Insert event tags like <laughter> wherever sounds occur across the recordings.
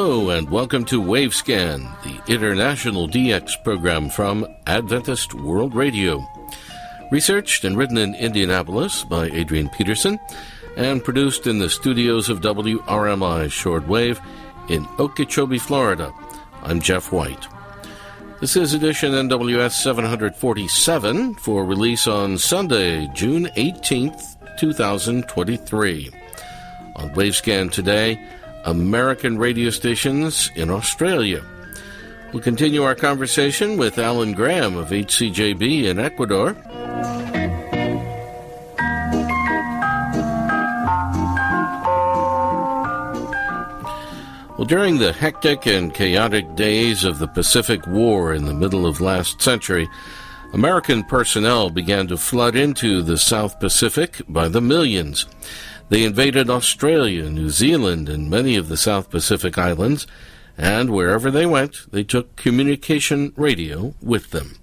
Hello and welcome to Wavescan, the international DX program from Adventist World Radio. Researched and written in Indianapolis by Adrian Peterson and produced in the studios of WRMI Shortwave in Okeechobee, Florida. I'm Jeff White. This is edition NWS 747 for release on Sunday, June 18th, 2023. On Wavescan today, American radio stations in Australia. We'll continue our conversation with Allen Graham of HCJB in Ecuador. Well, during the hectic and chaotic days of the Pacific War in the middle of last century, American personnel began to flood into the South Pacific by the millions. They invaded Australia, New Zealand, and many of the South Pacific islands, and wherever they went, they took communication radio with them.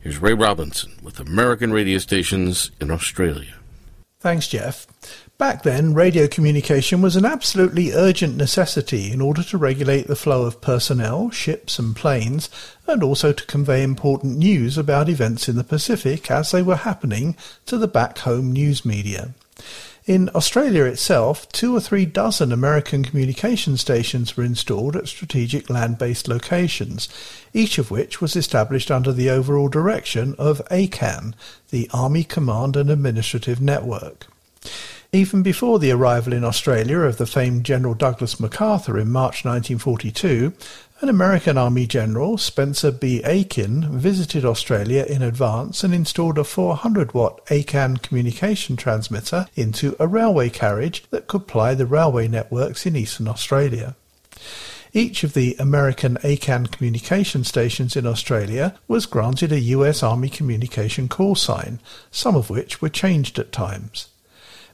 Here's Ray Robinson with American radio stations in Australia. Thanks, Jeff. Back then, radio communication was an absolutely urgent necessity in order to regulate the flow of personnel, ships, and planes, and also to convey important news about events in the Pacific as they were happening to the back home news media. In Australia itself, two or three dozen American communication stations were installed at strategic land-based locations, each of which was established under the overall direction of ACAN, the Army Command and Administrative Network. Even before the arrival in Australia of the famed General Douglas MacArthur in March 1942, an American Army general, Spencer B. Akin, visited Australia in advance and installed a 400 watt ACAN communication transmitter into a railway carriage that could ply the railway networks in eastern Australia. Each of the American ACAN communication stations in Australia was granted a US Army communication call sign, some of which were changed at times.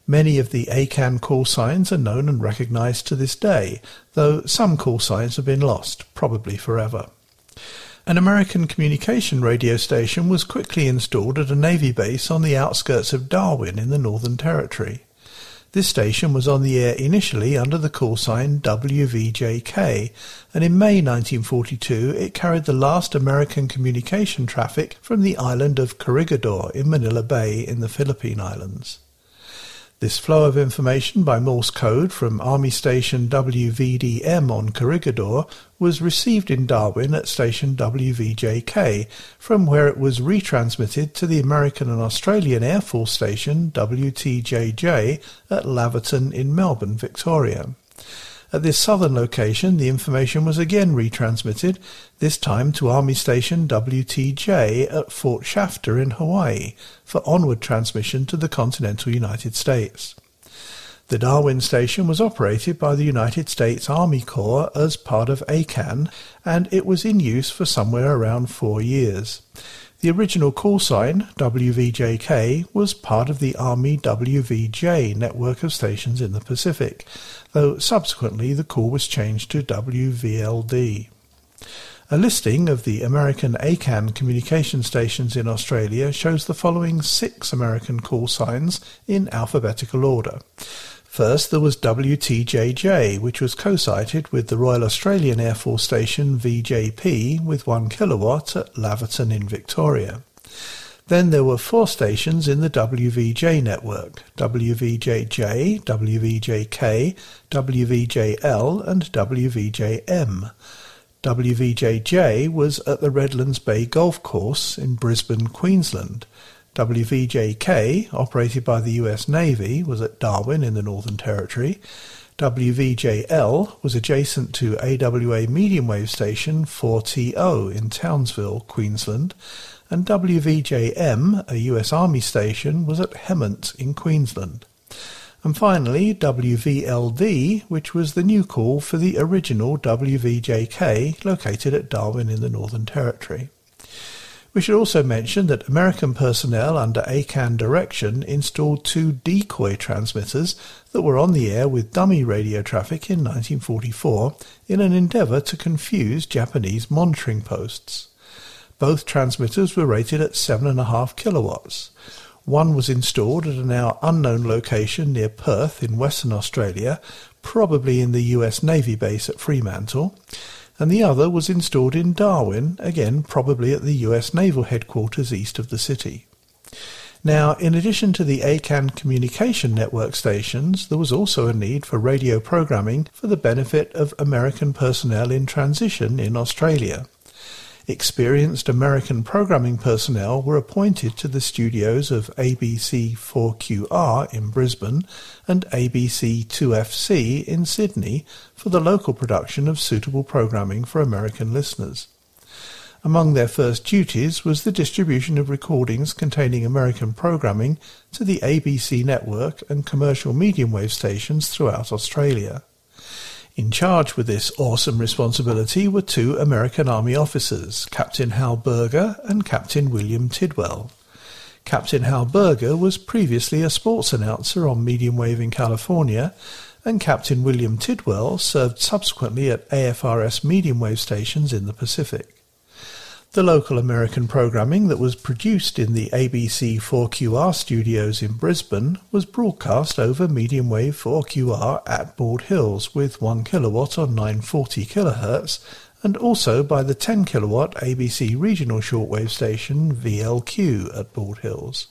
Many of the ACAN call signs are known and recognized to this day, though some call signs have been lost, probably forever. An American communication radio station was quickly installed at a Navy base on the outskirts of Darwin in the Northern Territory. This station was on the air initially under the call sign WVJK, and in May 1942 it carried the last American communication traffic from the island of Corregidor in Manila Bay in the Philippine Islands. This flow of information by Morse code from Army Station WVDM on Corregidor was received in Darwin at station WVJK, from where it was retransmitted to the American and Australian Air Force Station WTJJ at Laverton in Melbourne, Victoria. At this southern location, the information was again retransmitted, this time to Army Station WTJ at Fort Shafter in Hawaii, for onward transmission to the continental United States. The Darwin station was operated by the United States Army Corps as part of ACAN, and it was in use for somewhere around four years. The original call sign, WVJK, was part of the Army WVJ network of stations in the Pacific, though subsequently the call was changed to WVLD. A listing of the American ACAN communication stations in Australia shows the following six American call signs in alphabetical order. First, there was WTJJ, which was co-sited with the Royal Australian Air Force Station VJP with 1 kilowatt at Laverton in Victoria. Then there were four stations in the WVJ network, WVJJ, WVJK, WVJL and WVJM. WVJJ was at the Redlands Bay Golf Course in Brisbane, Queensland. WVJK, operated by the US Navy, was at Darwin in the Northern Territory. WVJL was adjacent to AWA medium wave station 4TO in Townsville, Queensland, and WVJM, a US Army station, was at Hemant in Queensland. And finally, WVLD, which was the new call for the original WVJK located at Darwin in the Northern Territory. We should also mention that American personnel under ACAN direction installed two decoy transmitters that were on the air with dummy radio traffic in 1944 in an endeavour to confuse Japanese monitoring posts. Both transmitters were rated at 7.5 kilowatts. One was installed at a now unknown location near Perth in Western Australia, probably in the US Navy base at Fremantle, and the other was installed in Darwin, again probably at the US Naval Headquarters east of the city. Now, in addition to the ACAN communication network stations, there was also a need for radio programming for the benefit of American personnel in transition in Australia. Experienced American programming personnel were appointed to the studios of ABC 4QR in Brisbane and ABC 2FC in Sydney for the local production of suitable programming for American listeners. Among their first duties was the distribution of recordings containing American programming to the ABC network and commercial medium wave stations throughout Australia. In charge with this awesome responsibility were two American Army officers, Captain Hal Berger and Captain William Tidwell. Captain Hal Berger was previously a sports announcer on medium wave in California, and Captain William Tidwell served subsequently at AFRS medium wave stations in the Pacific. The local American programming that was produced in the ABC 4QR studios in Brisbane was broadcast over medium wave 4QR at Bald Hills with 1 kilowatt on 940 kHz and also by the 10 kilowatt ABC regional shortwave station VLQ at Bald Hills.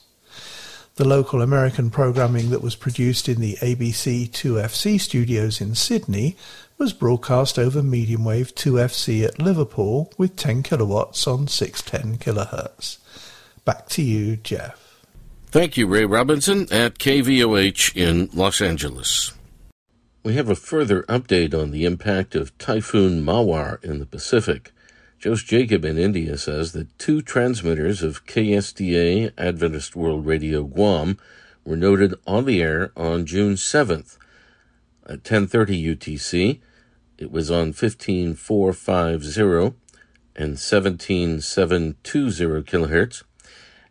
The local American programming that was produced in the ABC 2FC studios in Sydney was broadcast over medium wave 2FC at Liverpool with 10 kilowatts on 610 kilohertz. Back to you, Jeff. Thank you, Ray Robinson at KVOH in Los Angeles. We have a further update on the impact of Typhoon Mawar in the Pacific. Jose Jacob in India says that two transmitters of KSDA Adventist World Radio Guam were noted on the air on June 7th at 10:30 UTC. It was on 15450 and 17720 kilohertz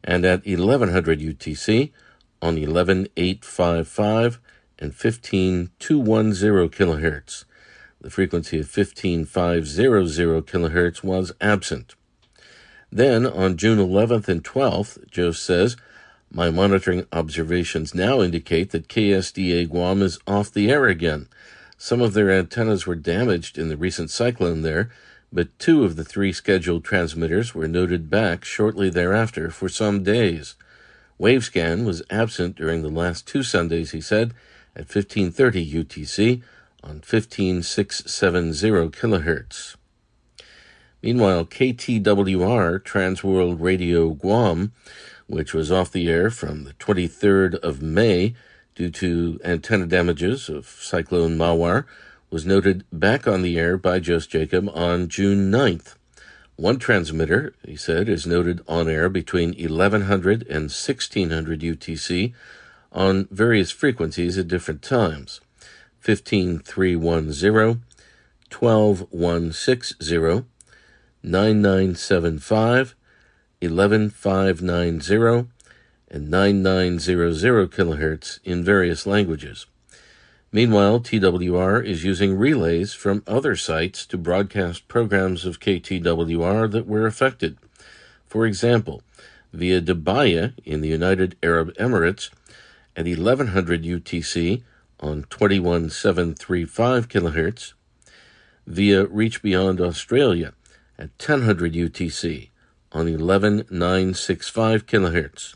and at 1100 UTC on 11855 and 15210 kilohertz. The frequency of 15500 kilohertz was absent. Then, on June 11th and 12th, Joe says, My monitoring observations now indicate that KSDA Guam is off the air again. Some of their antennas were damaged in the recent cyclone there, but two of the three scheduled transmitters were noted back shortly thereafter for some days. Wavescan was absent during the last two Sundays, he said, at 1530 UTC on 15670 kilohertz. Meanwhile, KTWR Transworld Radio Guam, which was off the air from the 23rd of May due to antenna damages of Cyclone Mawar, was noted back on the air by Jose Jacob on June 9th. One transmitter, he said, is noted on air between 1100 and 1600 UTC on various frequencies at different times. 15310, 12160, 9975, 11590, and 9900 kilohertz in various languages. Meanwhile, TWR is using relays from other sites to broadcast programs of KTWR that were affected. For example, via Dubai in the United Arab Emirates at 1100 UTC on 21735 kHz, via Reach Beyond Australia at 1000 UTC on 11965 kHz,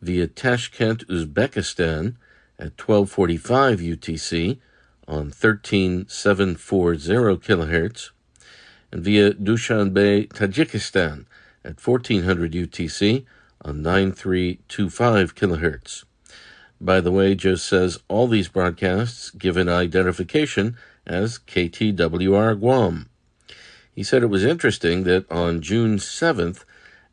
via Tashkent, Uzbekistan at 1245 UTC on 13740 kHz, and via Dushanbe, Tajikistan at 1400 UTC on 9325 kHz. By the way, Joe says all these broadcasts give an identification as KTWR Guam. He said it was interesting that on June 7th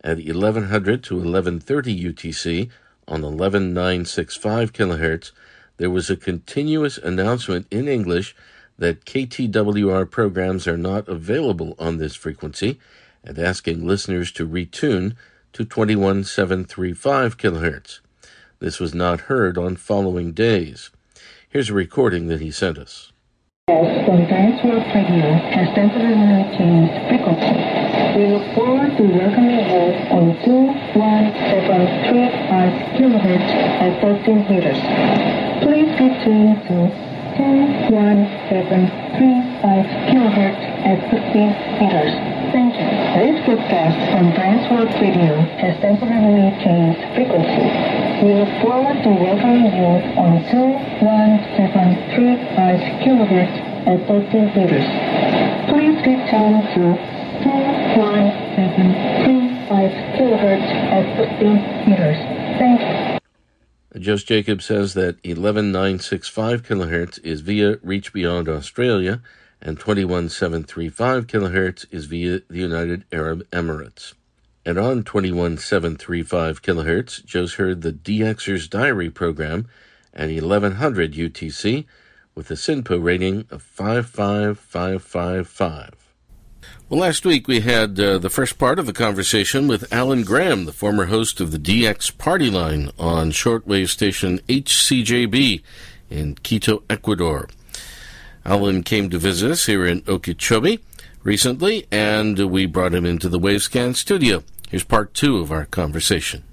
at 1100 to 1130 UTC on 11965 kHz, there was a continuous announcement in English that KTWR programs are not available on this frequency and asking listeners to retune to 21735 kHz. This was not heard on following days. Here's a recording that he sent us. Yes, from World Radio has frequency. We look forward to welcoming on 21735 kilohertz at 13 meters. Please be tuned to 21735 kilohertz at 15 meters. Thank you. This broadcast from Transworld Radio has temporarily changed frequency. We look forward to welcoming you on 21735 kilohertz at 13 meters. Please be tuned to 21735 kilohertz at 15 meters. Thank you. Jose Jacob says that 11965 kilohertz is via Reach Beyond Australia and 21735 kilohertz is via the United Arab Emirates. And on 21735 kilohertz, Joe's heard the DXer's Diary program at 1100 UTC with a SINPO rating of 55555. Well, last week we had uh, the first part of the conversation with Allen Graham, the former host of the DX Party Line on shortwave station HCJB in Quito, Ecuador. Allen came to visit us here in Okeechobee recently, and we brought him into the Wavescan studio. Here's part two of our conversation.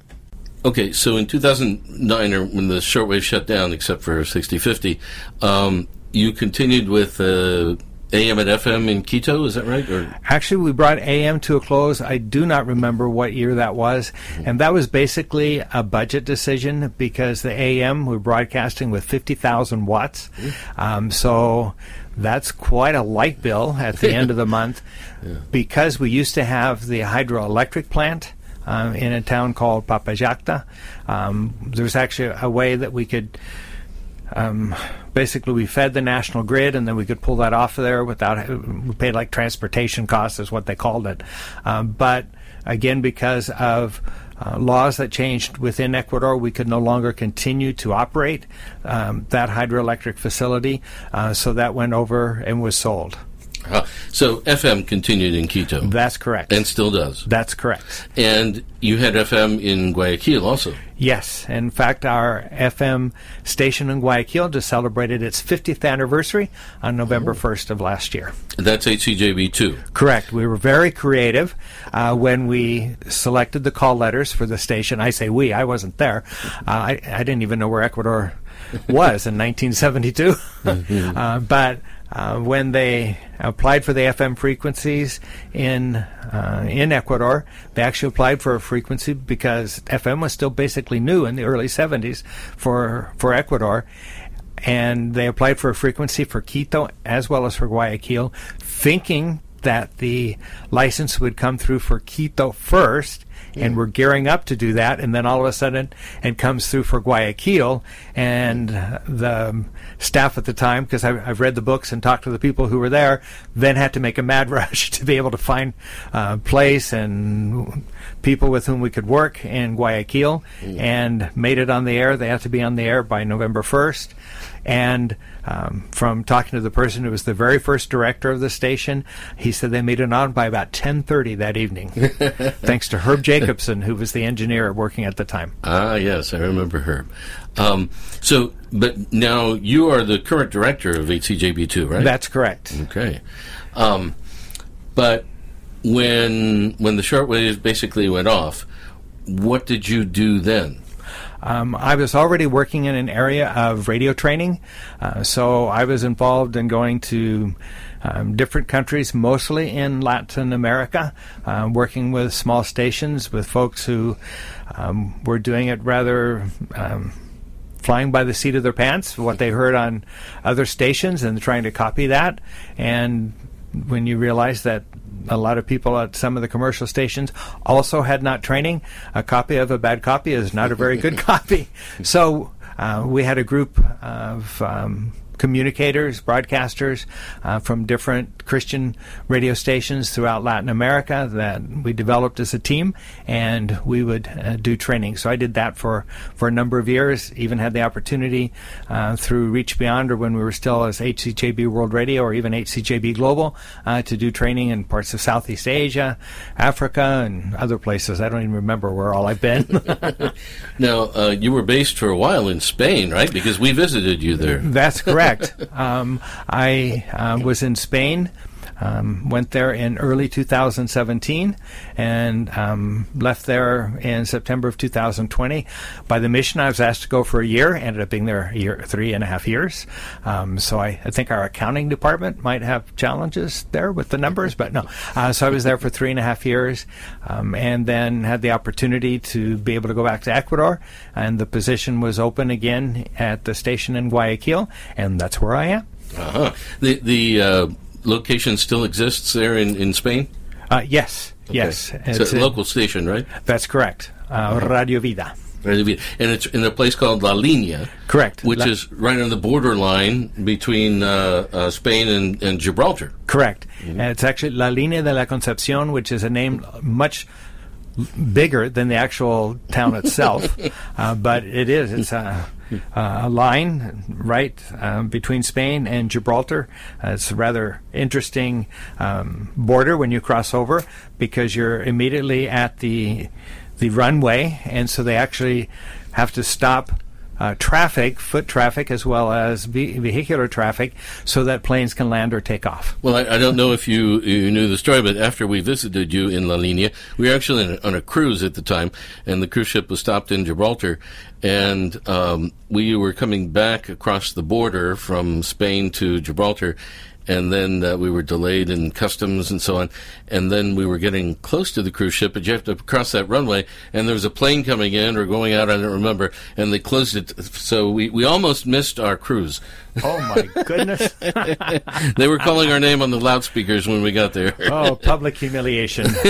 Okay, so in 2009, or when the shortwave shut down, except for 6050, um, you continued with uh, AM and FM in Quito, is that right? Or Actually, we brought AM to a close. I do not remember what year that was. And that was basically a budget decision because the AM, we're broadcasting with 50,000 watts. Um, so that's quite a light bill at the end of the <laughs> month because we used to have the hydroelectric plant. Um, in a town called Papallacta. Um, there was actually a way that we could um, basically we fed the national grid and then we could pull that off of there without we paid like transportation costs is what they called it um, but again because of uh, laws that changed within Ecuador, we could no longer continue to operate um, that hydroelectric facility, uh, so that went over and was sold. Uh, so FM continued in Quito That's correct. and still does. That's correct. And you had FM in Guayaquil also. Yes. In fact, our FM station in Guayaquil just celebrated its 50th anniversary on November 1st of last year. That's HCJB2. Correct. We were very creative uh, when we selected the call letters for the station. I say we, I wasn't there. Uh, I, I didn't even know where Ecuador <laughs> was in 1972. uh, but uh, when they applied for the FM frequencies in uh, in Ecuador, they actually applied for a frequency because FM was still basically new in the early 70s for for Ecuador. And they applied for a frequency for Quito as well as for Guayaquil, thinking that the license would come through for Quito first, and we're gearing up to do that, and then all of a sudden it comes through for Guayaquil, and the staff at the time, because I've, I've read the books and talked to the people who were there, then had to make a mad <laughs> rush to be able to find uh, place and people with whom we could work in Guayaquil, and made it on the air. They had to be on the air by November 1st. And um, from talking to the person who was the very first director of the station, he said they made it on by about 10:30 that evening, <laughs> thanks to Herb Jacobson, who was the engineer working at the time. Ah, yes, I remember her. Um, so, but now you are the current director of HCJB2, right? That's correct. okay. Um, but when when the shortwave basically went off, what did you do then? Um, I was already working in an area of radio training, uh, so I was involved in going to um, different countries, mostly in Latin America, uh, working with small stations with folks who um, were doing it rather. Um, flying by the seat of their pants, what they heard on other stations, and trying to copy that. And when you realize that a lot of people at some of the commercial stations also had not training, a copy of a bad copy is not a very good <laughs> copy. So uh, we had a group of um, communicators, broadcasters uh, from different Christian radio stations throughout Latin America that we developed as a team, and we would uh, do training. So I did that for, for a number of years. Even had the opportunity uh, through Reach Beyond, or when we were still as HCJB World Radio, or even HCJB Global, uh, to do training in parts of Southeast Asia, Africa, and other places. I don't even remember where all I've been. <laughs> Now, uh, you were based for a while in Spain, right? Because we visited you there. That's correct. Um, I uh, was in Spain Um, went there in early 2017 and um, left there in September of 2020. By the mission, I was asked to go for a year. Ended up being there a year, three and a half years. Um, so I, I, think our accounting department might have challenges there with the numbers, but no. Uh, so I was there for three and a half years, um, and then had the opportunity to be able to go back to Ecuador, and the position was open again at the station in Guayaquil, and that's where I am. Uh-huh. The the uh, location still exists there in, in Spain? Uh, yes, okay. yes. It's, a local station, right? That's correct. Uh, Radio Vida. Radio Vida. And it's in a place called La Linea. Correct. Which La- is right on the borderline between uh, uh, Spain and, and, Gibraltar. Correct. Mm-hmm. And it's actually La Linea de la Concepcion, which is a name much bigger than the actual town itself. <laughs> Uh, but it is. It's a uh, a line right um, between Spain and Gibraltar. Uh, it's a rather interesting um, border when you cross over because you're immediately at the the runway, and so they actually have to stop uh, traffic, foot traffic, as well as ve- vehicular traffic, so that planes can land or take off. Well, I, I, don't know if you, you knew the story, but after we visited you in La Linea, we were actually on a cruise at the time, and the cruise ship was stopped in Gibraltar, and um, we were coming back across the border from Spain to Gibraltar, and then uh, we were delayed in customs and so on. And then we were getting close to the cruise ship, but you have to cross that runway, and there was a plane coming in or going out, I don't remember, and they closed it. So we, we almost missed our cruise. Oh, my goodness. <laughs> they were calling our name on the loudspeakers when we got there. oh, public humiliation. <laughs>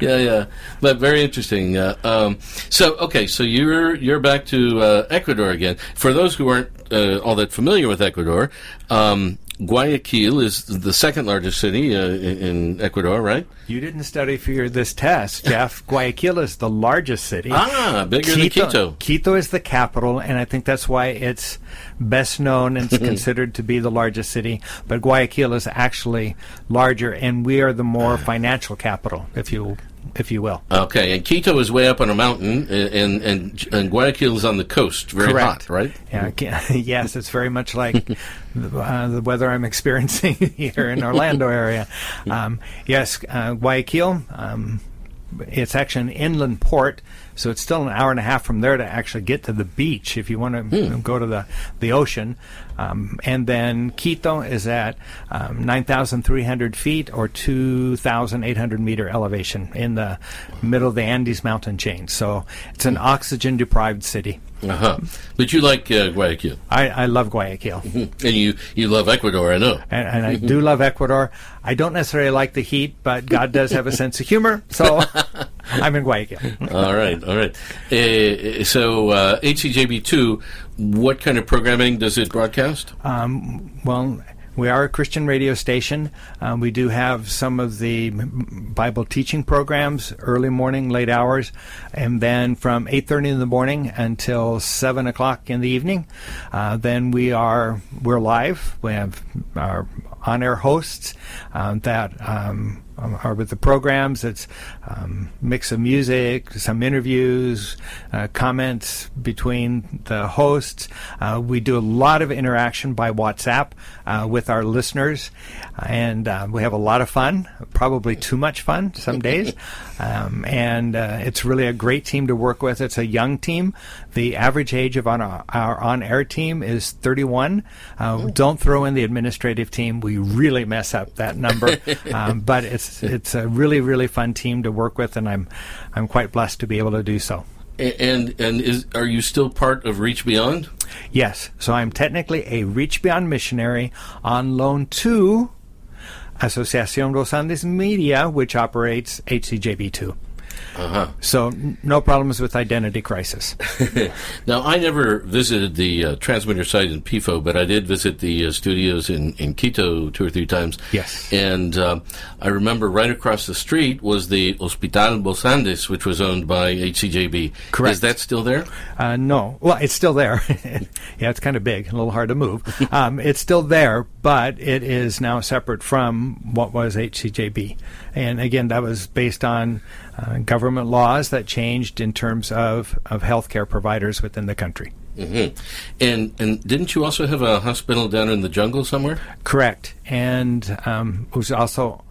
yeah, yeah. But very interesting. Uh, um, so, okay, so you're, you're back to uh, Ecuador again. For those who aren't uh, all that familiar with Ecuador, um, Guayaquil is the second largest city uh, in Ecuador, right? You didn't study for your, this test, <laughs> Jeff. Guayaquil is the largest city. Ah, bigger Quito, than Quito. Quito is the capital, and I think that's why it's best known and <laughs> considered to be the largest city. But Guayaquil is actually larger, and we are the more financial capital, if you if you will. Okay, and Quito is way up on a mountain, and and, and Guayaquil is on the coast, very Correct. hot, right? Yeah, <laughs> yes, it's very much like the, <laughs> uh, the, weather I'm experiencing <laughs> here in Orlando area. Um, yes, uh, Guayaquil. Um, it's actually an inland port, so it's still an hour and a half from there to actually get to the beach if you want to hmm. go to the, the ocean. Um, and then Quito is at um, 9,300 feet or 2,800 meter elevation in the middle of the Andes mountain chain. So it's an oxygen deprived city. Uh-huh. But you like uh, Guayaquil. I, I love Guayaquil. and you, you love Ecuador, I know. And, and I do love Ecuador. I don't necessarily like the heat, but God does have a sense of humor, so <laughs> <laughs> I'm in Guayaquil. all right, all right. Uh, so uh, HCJB2, what kind of programming does it broadcast? Um, well, we are a Christian radio station. Um, we do have some of the Bible teaching programs, early morning, late hours, and then from 8:30 in the morning until 7 o'clock in the evening. Uh, then we are we're live. We have our on-air hosts um, that. Um, are with the programs. It's um, mix of music, some interviews, uh, comments between the hosts. Uh, we do a lot of interaction by WhatsApp uh, with our listeners, and uh, we have a lot of fun. Probably too much fun some <laughs> days, um, and uh, it's really a great team to work with. It's a young team. The average age of on our, our on-air team is 31. Uh, don't throw in the administrative team. We really mess up that number, <laughs> um, but it's it's a really really fun team to work with, and I'm I'm quite blessed to be able to do so. And and is are you still part of Reach Beyond? Yes. So I'm technically a Reach Beyond missionary on loan to Asociación Los Andes Media, which operates HCJB2. Uh-huh. So n- no problems with identity crisis. <laughs> now, I never visited the uh, transmitter site in Pifo, but I did visit the uh, studios in, in Quito two or three times. Yes. And uh, I remember right across the street was the Hospital Los Andes, which was owned by HCJB. Correct. Is that still there? Uh, no. Well, it's still there. <laughs> yeah, it's kind of big, a little hard to move. <laughs> Um, it's still there, but it is now separate from what was HCJB. And again, that was based on uh, government laws that changed in terms of, of healthcare providers within the country. Mm-hmm. And and didn't you also have a hospital down in the jungle somewhere? Correct. And um, it was also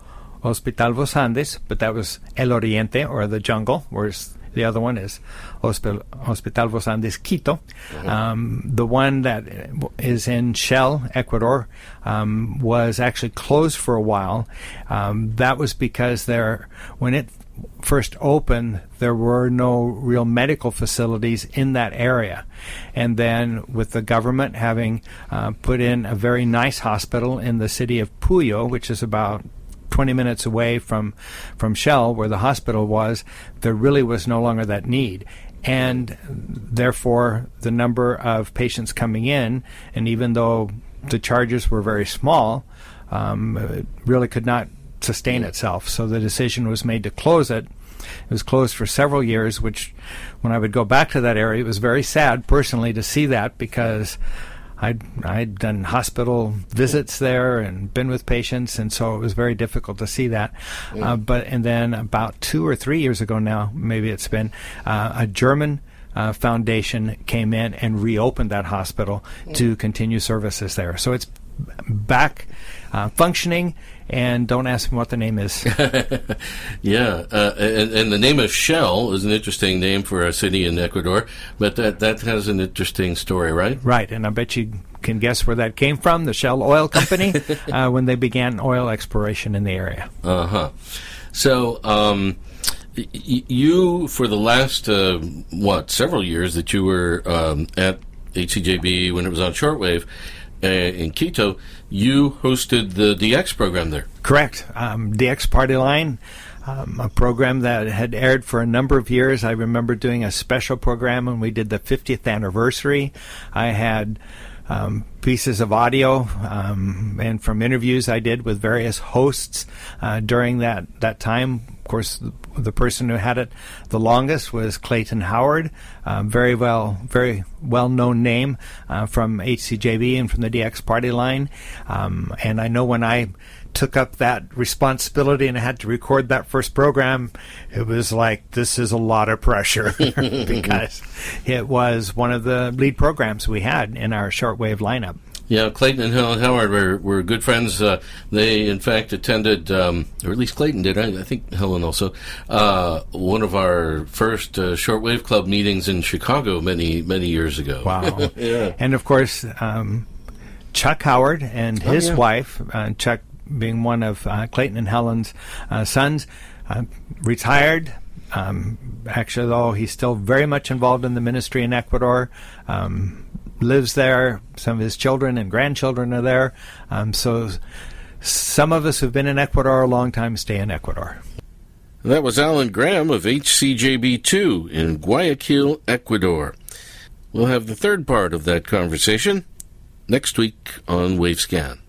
Hospital Los Andes, but that was El Oriente, or the jungle, whereas the other one is Hospital, Hospital Los Andes Quito. Um, the one that is in Shell, Ecuador, um, was actually closed for a while. Um, that was because there, when it first opened, there were no real medical facilities in that area. And then, with the government having uh, put in a very nice hospital in the city of Puyo, which is about 20 minutes away from, from Shell, where the hospital was, there really was no longer that need. And therefore, the number of patients coming in, and even though the charges were very small, um, it really could not sustain itself. So the decision was made to close it. It was closed for several years, which, when I would go back to that area, it was very sad personally to see that because I'd, I'd done hospital visits there and been with patients, and so it was very difficult to see that. Uh, but and then about two or three years ago now, maybe it's been uh, a German. Uh, foundation came in and reopened that hospital to continue services there. So it's back uh, functioning, and don't ask me what the name is. <laughs> Yeah, uh, and, and the name of Shell is an interesting name for a city in Ecuador, but that, that has an interesting story, right? right, and I bet you can guess where that came from the Shell Oil Company <laughs> uh, when they began oil exploration in the area. Uh huh. So, um, you, for the last, uh, what, several years that you were um, at HCJB when it was on shortwave uh, in Quito, you hosted the DX program there. Correct. Um, DX Party Line, um, a program that had aired for a number of years. I remember doing a special program when we did the 50th anniversary. I had um, pieces of audio um, and from interviews I did with various hosts uh, during that, that time. Of course, the, person who had it the longest was Clayton Howard, uh, very well, very well known name uh, from HCJB and from the DX Party line. Um, and I know when I took up that responsibility and I had to record that first program, it was like this is a lot of pressure <laughs> <laughs> because it was one of the lead programs we had in our shortwave lineup. Yeah, Clayton and Helen Howard were, were good friends. Uh, they, in fact, attended, um, or at least Clayton did. I, I think Helen also, uh, one of our first uh, shortwave club meetings in Chicago many many years ago. Wow. <laughs> yeah. And of course, um, Chuck Howard and Oh, his yeah. wife, uh, Chuck being one of uh, Clayton and Helen's uh, sons, uh, retired. Um, actually, though, he's still very much involved in the ministry in Ecuador. Um, lives there. Some of his children and grandchildren are there. Um, so, some of us who've been in Ecuador a long time stay in Ecuador. That was Allen Graham of HCJB2 in Guayaquil, Ecuador. We'll have the third part of that conversation next week on Wavescan.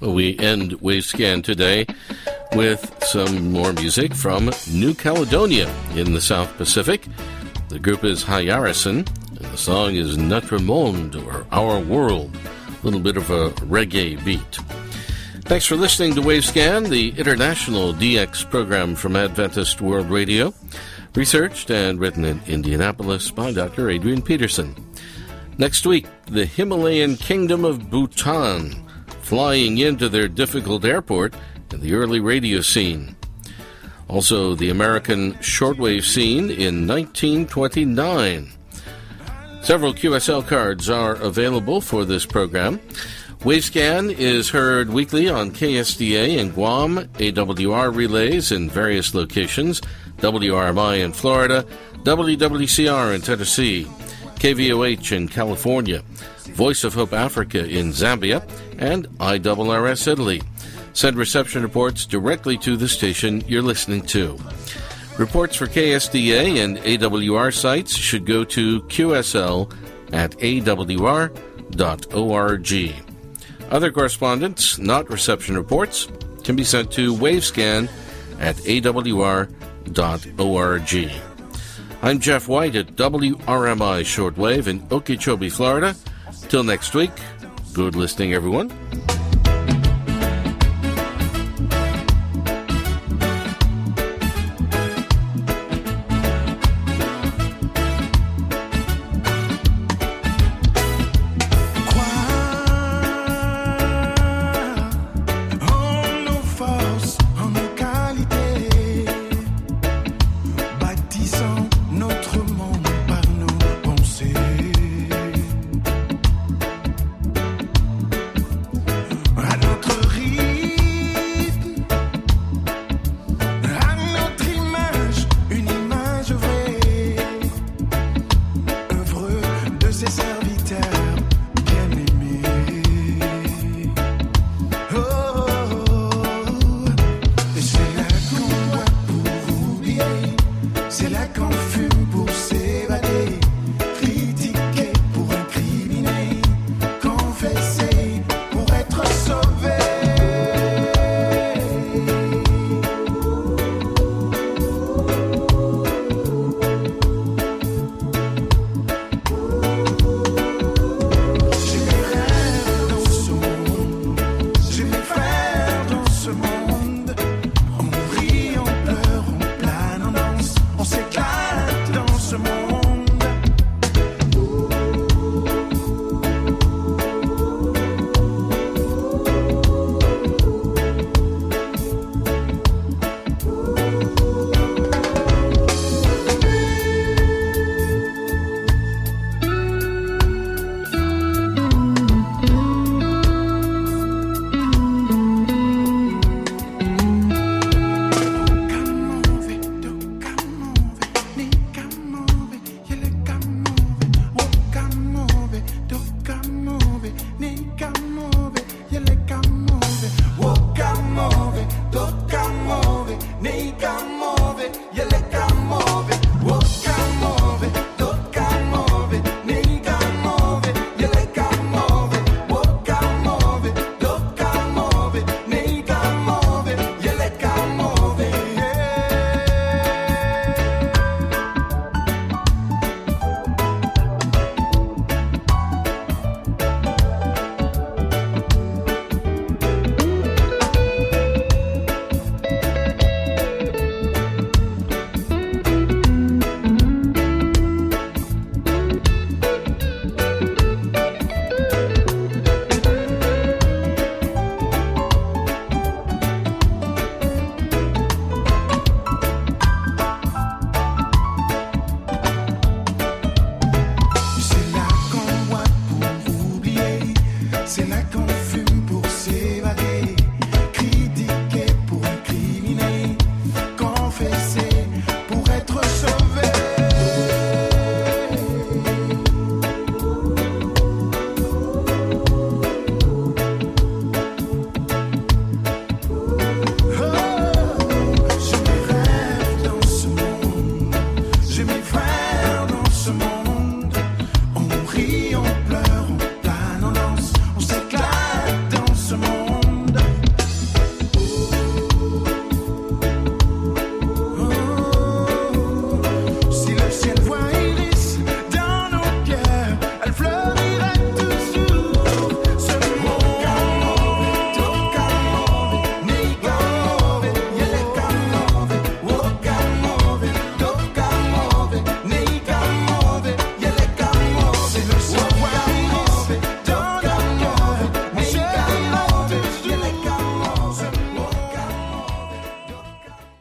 We end Wavescan today with some more music from New Caledonia in the South Pacific. The group is Hayarison, and the song is Notre Monde, or Our World. A little bit of a reggae beat. Thanks for listening to Wavescan, the international DX program from Adventist World Radio. Researched and written in Indianapolis by Dr. Adrian Peterson. Next week, the Himalayan kingdom of Bhutan, flying into their difficult airport in the early radio scene. Also, the American shortwave scene in 1929. Several QSL cards are available for this program. Wavescan is heard weekly on KSDA in Guam, AWR relays in various locations, WRMI in Florida, WWCR in Tennessee, KVOH in California, Voice of Hope Africa in Zambia, and IRRS Italy. Send reception reports directly to the station you're listening to. Reports for KSDA and AWR sites should go to qsl at awr.org. Other correspondence, not reception reports, can be sent to wavescan at awr.org. I'm Jeff White at WRMI Shortwave in Okeechobee, Florida. Till next week, good listening, everyone.